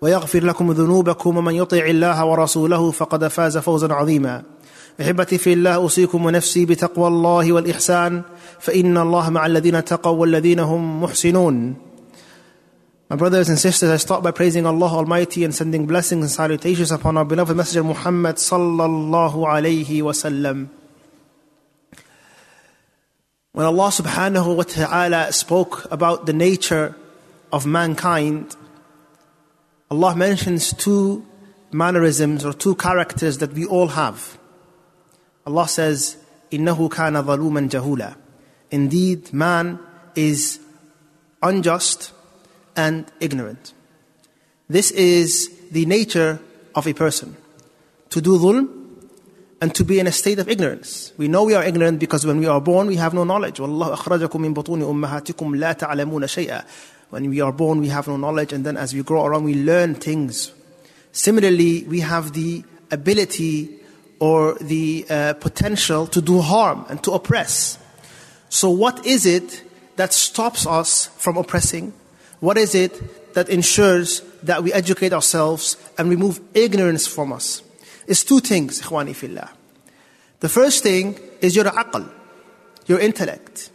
ويغفر لكم ذنوبكم ومن يطع الله ورسوله فقد فاز فوزا عظيما احبتي في الله اوصيكم ونفسي بتقوى الله والاحسان فان الله مع الذين اتقوا والذين هم محسنون My brothers and sisters, I start by praising Allah Almighty and sending blessings and salutations upon our beloved Messenger Muhammad sallallahu alayhi wasallam. When Allah subhanahu wa ta'ala spoke about the nature of mankind, Allah mentions two mannerisms or two characters that we all have. Allah says, إِنَّهُ كَانَ ظَلُومًا جَهُولًا Indeed, man is unjust and ignorant. This is the nature of a person. To do dhulm and to be in a state of ignorance. We know we are ignorant because when we are born, we have no knowledge. وَاللَّهُ أَخْرَجَكُم مِّن بُطُونِ أُمَّهَاتِكُمْ لَا تَعْلَمُونَ شَيْئًا when we are born, we have no knowledge, and then as we grow around, we learn things. Similarly, we have the ability or the uh, potential to do harm and to oppress. So, what is it that stops us from oppressing? What is it that ensures that we educate ourselves and remove ignorance from us? It's two things, ikhwani fillah. The first thing is your aql, your intellect.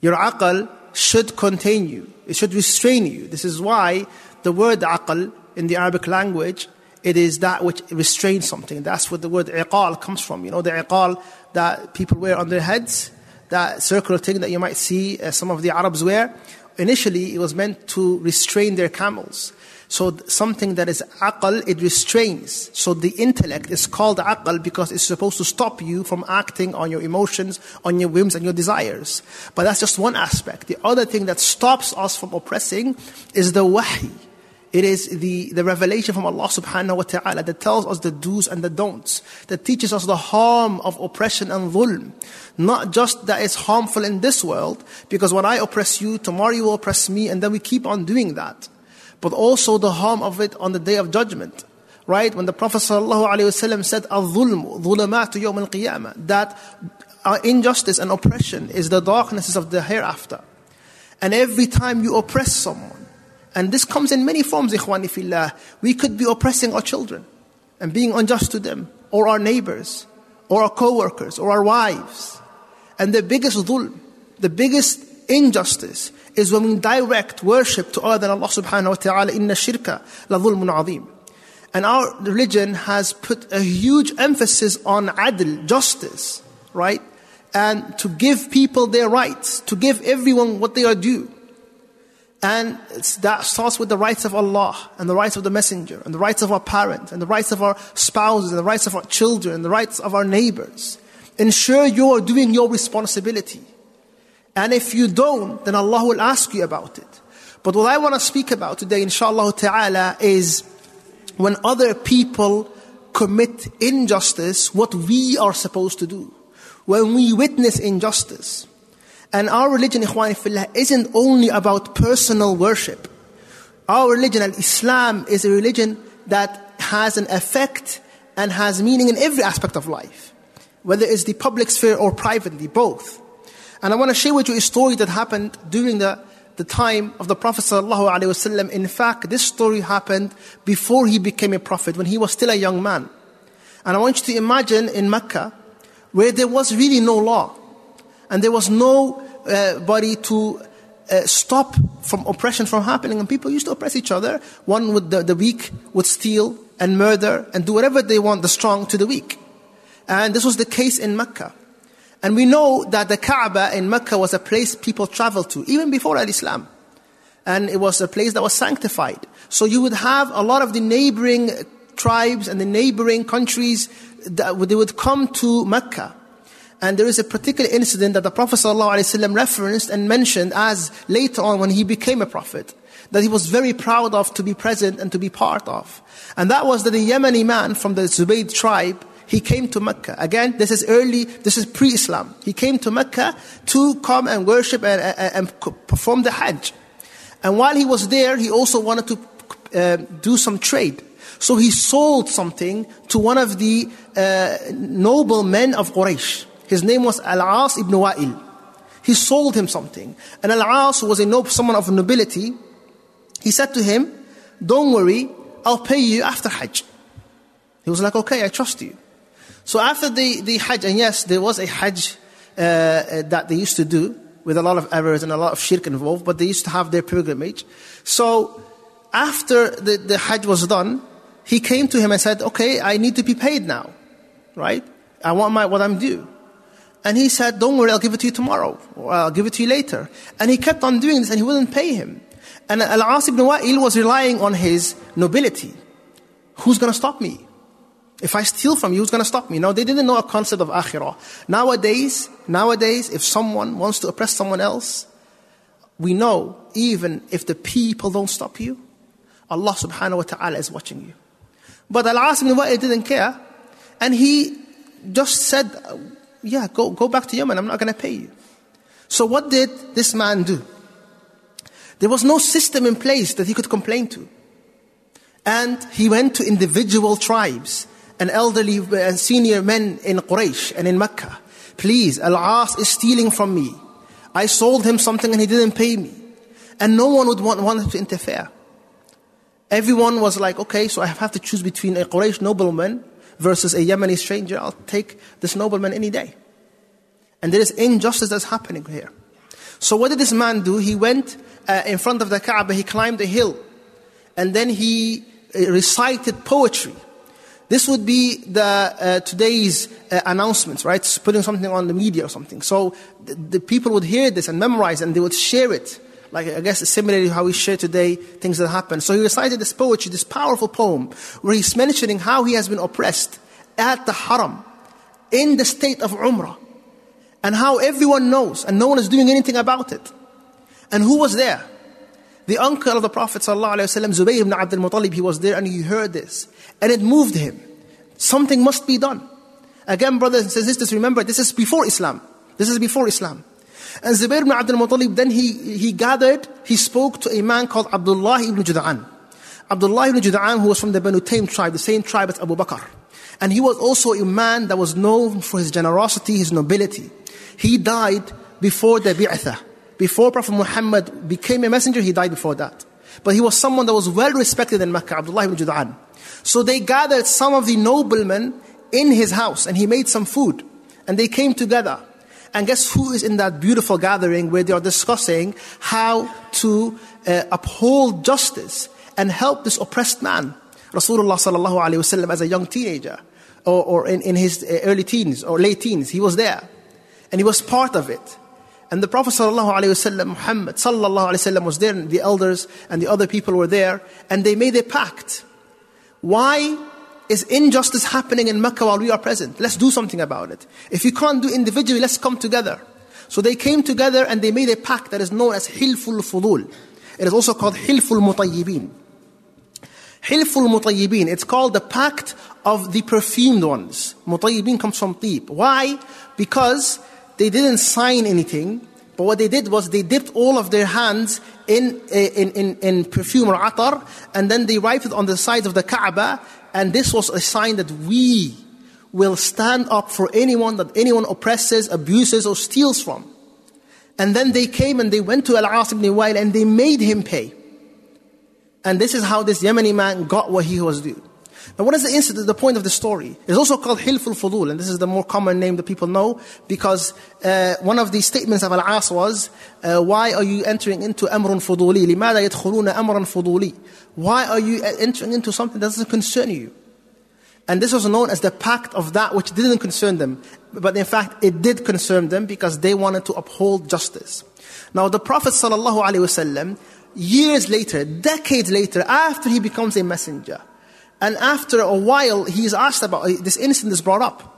Your aql should contain you. It should restrain you. This is why the word aql in the Arabic language, it is that which restrains something. That's what the word iqal comes from. You know, the iqal that people wear on their heads, that circular thing that you might see uh, some of the Arabs wear. Initially, it was meant to restrain their camels. So something that is aql, it restrains. So the intellect is called aql because it's supposed to stop you from acting on your emotions, on your whims and your desires. But that's just one aspect. The other thing that stops us from oppressing is the wahi. It is the, the revelation from Allah subhanahu wa ta'ala that tells us the do's and the don'ts, that teaches us the harm of oppression and dhulm. Not just that it's harmful in this world, because when I oppress you, tomorrow you will oppress me, and then we keep on doing that but also the harm of it on the day of judgment. Right? When the Prophet ﷺ said, Al-dhulm, dhulamatu yawm al-qiyamah, that our injustice and oppression is the darknesses of the hereafter. And every time you oppress someone, and this comes in many forms, ikhwani fillah, we could be oppressing our children and being unjust to them, or our neighbors, or our co-workers, or our wives. And the biggest dhulm, the biggest injustice is when we direct worship to other than Allah subhanahu wa ta'ala, inna shirka la dhulmun azim. And our religion has put a huge emphasis on adl, justice, right? And to give people their rights, to give everyone what they are due. And that starts with the rights of Allah and the rights of the messenger and the rights of our parents and the rights of our spouses and the rights of our children and the rights of our neighbors. Ensure you are doing your responsibility. And if you don't, then Allah will ask you about it. But what I want to speak about today, inshallah ta'ala, is when other people commit injustice, what we are supposed to do. When we witness injustice. And our religion, ikhwani fillah, isn't only about personal worship. Our religion, al-Islam, is a religion that has an effect and has meaning in every aspect of life, whether it's the public sphere or privately, both. And I want to share with you a story that happened during the, the time of the Prophet. In fact, this story happened before he became a prophet, when he was still a young man. And I want you to imagine in Mecca, where there was really no law, and there was nobody uh, to uh, stop from oppression from happening. And people used to oppress each other. One would, the, the weak would steal and murder and do whatever they want, the strong to the weak. And this was the case in Mecca. And we know that the Kaaba in Mecca was a place people traveled to, even before Al-Islam. And it was a place that was sanctified. So you would have a lot of the neighboring tribes and the neighboring countries that they would come to Mecca. And there is a particular incident that the Prophet ﷺ referenced and mentioned as later on when he became a prophet, that he was very proud of to be present and to be part of. And that was that the Yemeni man from the Zubayd tribe, he came to Mecca. Again, this is early, this is pre-Islam. He came to Mecca to come and worship and, and, and perform the Hajj. And while he was there, he also wanted to uh, do some trade. So he sold something to one of the uh, noble men of Quraysh. His name was Al-As ibn Wa'il. He sold him something. And Al-As was a noble, someone of nobility. He said to him, don't worry, I'll pay you after Hajj. He was like, okay, I trust you. So after the, the Hajj, and yes, there was a Hajj uh, uh, that they used to do with a lot of errors and a lot of shirk involved, but they used to have their pilgrimage. So after the, the Hajj was done, he came to him and said, okay, I need to be paid now, right? I want my, what I'm due. And he said, don't worry, I'll give it to you tomorrow, or I'll give it to you later. And he kept on doing this and he wouldn't pay him. And Al-As ibn Wa'il was relying on his nobility. Who's going to stop me? If I steal from you, who's going to stop me? No, they didn't know a concept of akhirah. Nowadays, nowadays, if someone wants to oppress someone else, we know even if the people don't stop you, Allah subhanahu wa ta'ala is watching you. But Al-As ibn Wa'il didn't care. And he just said, yeah, go, go back to Yemen, I'm not going to pay you. So what did this man do? There was no system in place that he could complain to. And he went to individual tribes and elderly and senior men in Quraysh and in Mecca. Please, Al-As is stealing from me. I sold him something and he didn't pay me. And no one would want, want to interfere. Everyone was like, okay, so I have to choose between a Quraysh nobleman versus a Yemeni stranger, I'll take this nobleman any day. And there is injustice that's happening here. So what did this man do? He went uh, in front of the Kaaba, he climbed a hill, and then he uh, recited poetry. This would be the uh, today's uh, announcements, right? Putting something on the media or something. So the, the people would hear this and memorize, and they would share it like I guess similarly to how we share today things that happen. So he recited this poetry, this powerful poem, where he's mentioning how he has been oppressed at the haram, in the state of Umrah, and how everyone knows and no one is doing anything about it. And who was there? The uncle of the Prophet ﷺ, Zubayr ibn Abdul Muttalib, he was there and he heard this. And it moved him. Something must be done. Again, brothers and sisters, remember, this is before Islam. This is before Islam. And Zubair ibn Abdul Muttalib, then he, he gathered, he spoke to a man called Abdullah ibn Jud'an. Abdullah ibn Jud'an, who was from the Banu Taym tribe, the same tribe as Abu Bakr. And he was also a man that was known for his generosity, his nobility. He died before the bi'athah. Before Prophet Muhammad became a messenger, he died before that. But he was someone that was well respected in Mecca, Abdullah ibn Jud'an. So they gathered some of the noblemen in his house and he made some food. And they came together. And guess who is in that beautiful gathering where they are discussing how to uh, uphold justice and help this oppressed man? Rasulullah sallallahu alaihi wasallam as a young teenager or, or in, in his uh, early teens or late teens, he was there. And he was part of it. And the Prophet wasallam, Muhammad wasallam was there and the elders and the other people were there and they made a pact. Why is injustice happening in Mecca while we are present? Let's do something about it. If you can't do individually, let's come together. So they came together and they made a pact that is known as Hilful Fudul. It is also called Hilful Mutayyibin. Hilful Mutayyibin, it's called the pact of the perfumed ones. Mutayyibin comes from Tib. Why? Because they didn't sign anything, but what they did was they dipped all of their hands in, eh, in, in, in perfume or atar, and then they wiped it on the sides of the Kaaba, and this was a sign that we will stand up for anyone that anyone oppresses, abuses, or steals from. And then they came and they went to Al-As ibn Wa'il and they made him pay. And this is how this Yemeni man got what he was due. Now, what is the incident, the point of the story? It's also called Hilf al-Fudul, and this is the more common name that people know, because uh, one of the statements of Al-As was, uh, why are you entering into Amrun Fuduli? لماذا يدخلون أمرا فضولي? Why are you entering into something that doesn't concern you? And this was known as the pact of that which didn't concern them. But in fact, it did concern them because they wanted to uphold justice. Now, the Prophet ﷺ, years later, decades later, after he becomes a messenger, and after a while, he is asked about uh, this incident is brought up.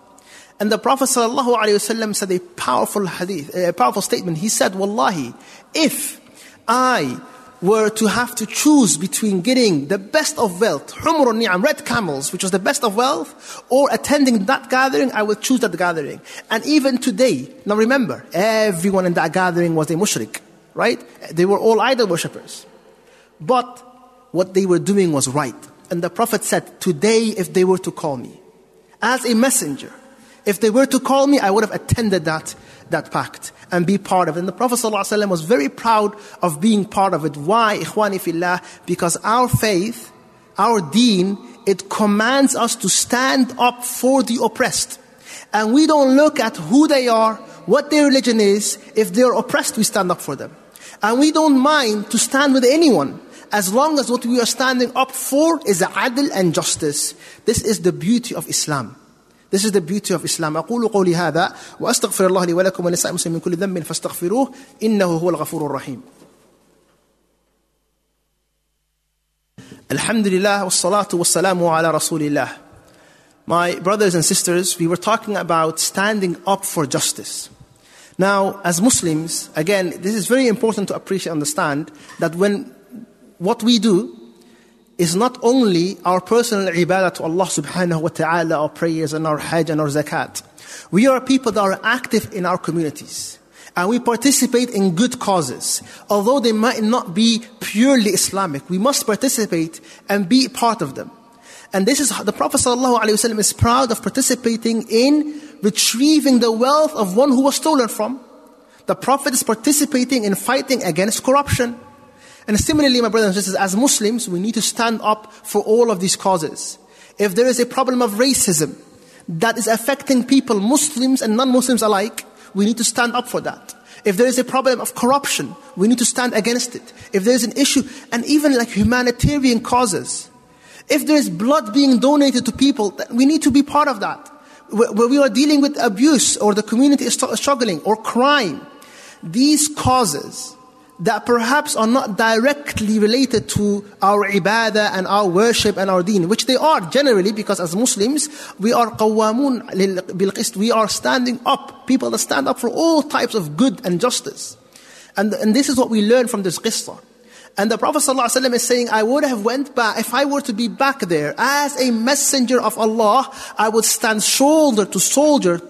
And the Prophet ﷺ said a powerful hadith, a powerful statement. He said, Wallahi, if I were to have to choose between getting the best of wealth, humr ni'am, red camels, which was the best of wealth, or attending that gathering, I would choose that gathering. And even today, now remember, everyone in that gathering was a mushrik, right? They were all idol worshippers. But what they were doing was right. And the Prophet said, today if they were to call me, as a messenger, if they were to call me, I would have attended that, that pact and be part of it. And the Prophet ﷺ was very proud of being part of it. Why, ikhwani fillah? Because our faith, our deen, it commands us to stand up for the oppressed. And we don't look at who they are, what their religion is. If they're oppressed, we stand up for them. And we don't mind to stand with anyone as long as what we are standing up for is adl and justice. This is the beauty of Islam. This is the beauty of Islam. أقول قولي هذا وأستغفر الله لي ولكم ولسائر المسلمين من كل ذنب فاستغفروه إنه هو الغفور الرحيم. الحمد لله والصلاة والسلام على رسول الله. My brothers and sisters, we were talking about standing up for justice. Now, as Muslims, again, this is very important to appreciate understand that when what we do is not only our personal ibadah to Allah subhanahu wa ta'ala, our prayers and our hajj and our zakat. We are people that are active in our communities. And we participate in good causes. Although they might not be purely Islamic, we must participate and be part of them. And this is the Prophet ﷺ is proud of participating in retrieving the wealth of one who was stolen from. The Prophet is participating in fighting against corruption. And similarly, my brothers and sisters, as Muslims, we need to stand up for all of these causes. If there is a problem of racism that is affecting people, Muslims and non-Muslims alike, we need to stand up for that. If there is a problem of corruption, we need to stand against it. If there is an issue, and even like humanitarian causes, if there is blood being donated to people, we need to be part of that. Where we are dealing with abuse, or the community is struggling, or crime, these causes that perhaps are not directly related to our ibadah and our worship and our deen, which they are generally because as Muslims, we are qawamun bilqist, we are standing up, people that stand up for all types of good and justice. And, and this is what we learn from this qissa. And the Prophet ﷺ is saying, I would have went back, if I were to be back there as a messenger of Allah, I would stand shoulder to shoulder,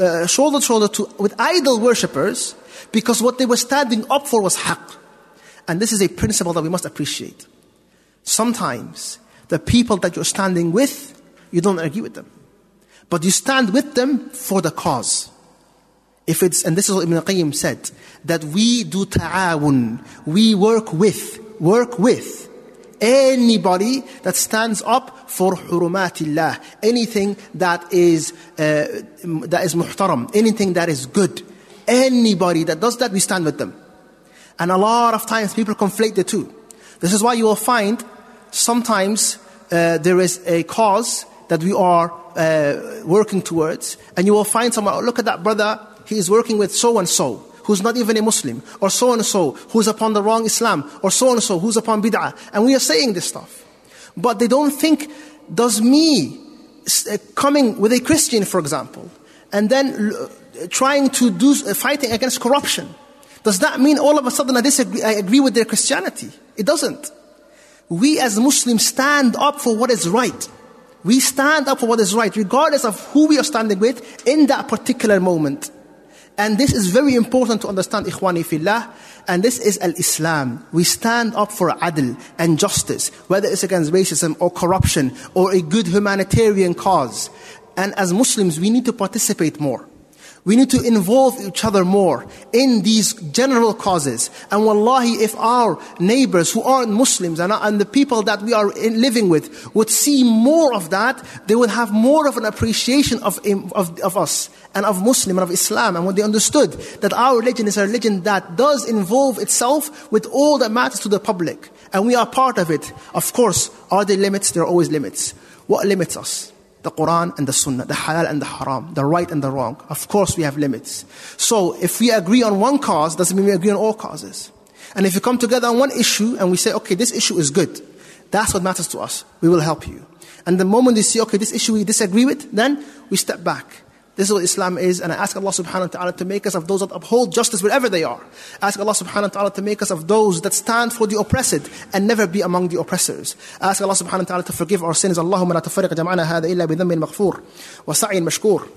uh, shoulder to shoulder to, with idol worshippers, because what they were standing up for was haqq. And this is a principle that we must appreciate. Sometimes the people that you're standing with, you don't agree with them. But you stand with them for the cause. If it's, and this is what Ibn Qayyim said, that we do ta'awun, we work with, work with anybody that stands up for hurumatillah, anything that is, uh, that is muhtaram, anything that is good. Anybody that does that, we stand with them. And a lot of times people conflate the two. This is why you will find sometimes uh, there is a cause that we are uh, working towards, and you will find someone, oh, look at that brother, he is working with so and so, who's not even a Muslim, or so and so, who's upon the wrong Islam, or so and so, who's upon bid'ah. And we are saying this stuff. But they don't think, does me uh, coming with a Christian, for example, and then trying to do fighting against corruption. Does that mean all of a sudden I disagree, I agree with their Christianity? It doesn't. We as Muslims stand up for what is right. We stand up for what is right, regardless of who we are standing with in that particular moment. And this is very important to understand, ikhwani fillah. And this is al-Islam. We stand up for adl and justice, whether it's against racism or corruption or a good humanitarian cause. And as Muslims, we need to participate more. We need to involve each other more in these general causes. And wallahi, if our neighbors who aren't Muslims and, and the people that we are in, living with would see more of that, they would have more of an appreciation of, of, of us and of Muslim and of Islam. And when they understood that our religion is a religion that does involve itself with all that matters to the public. And we are part of it. Of course, are there limits? There are always limits. What limits us? The Quran and the Sunnah, the halal and the haram, the right and the wrong. Of course, we have limits. So, if we agree on one cause, doesn't mean we agree on all causes. And if we come together on one issue and we say, okay, this issue is good, that's what matters to us. We will help you. And the moment you see, okay, this issue we disagree with, then we step back. This is what Islam is, and I ask Allah subhanahu wa ta'ala to make us of those that uphold justice wherever they are. I ask Allah subhanahu wa ta'ala to make us of those that stand for the oppressed and never be among the oppressors. I ask Allah subhanahu wa ta'ala to forgive our sins. Allahumma la tafariq jama'ana hada illa bidhammin maghfur wa sa'in mashkur.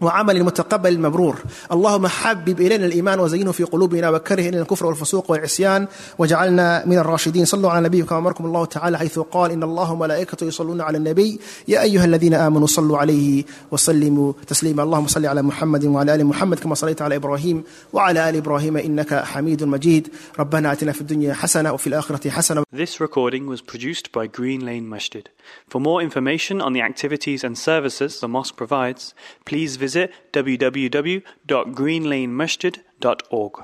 وعمل متقبل المبرور اللهم حبب إلينا الإيمان وزينه في قلوبنا وكره إلينا الكفر والفسوق والعصيان وجعلنا من الراشدين صلوا على النبي كما أمركم الله تعالى حيث قال إن الله وملائكته يصلون على النبي يا أيها الذين آمنوا صلوا عليه وسلموا تسليما اللهم صل على محمد وعلى آل محمد كما صليت على إبراهيم وعلى آل إبراهيم إنك حميد مجيد ربنا آتنا في الدنيا حسنة وفي الآخرة حسنة This recording was produced by Green Lane Masjid. For more information on the activities and services the mosque provides, please visit www.greenlanemasjid.org.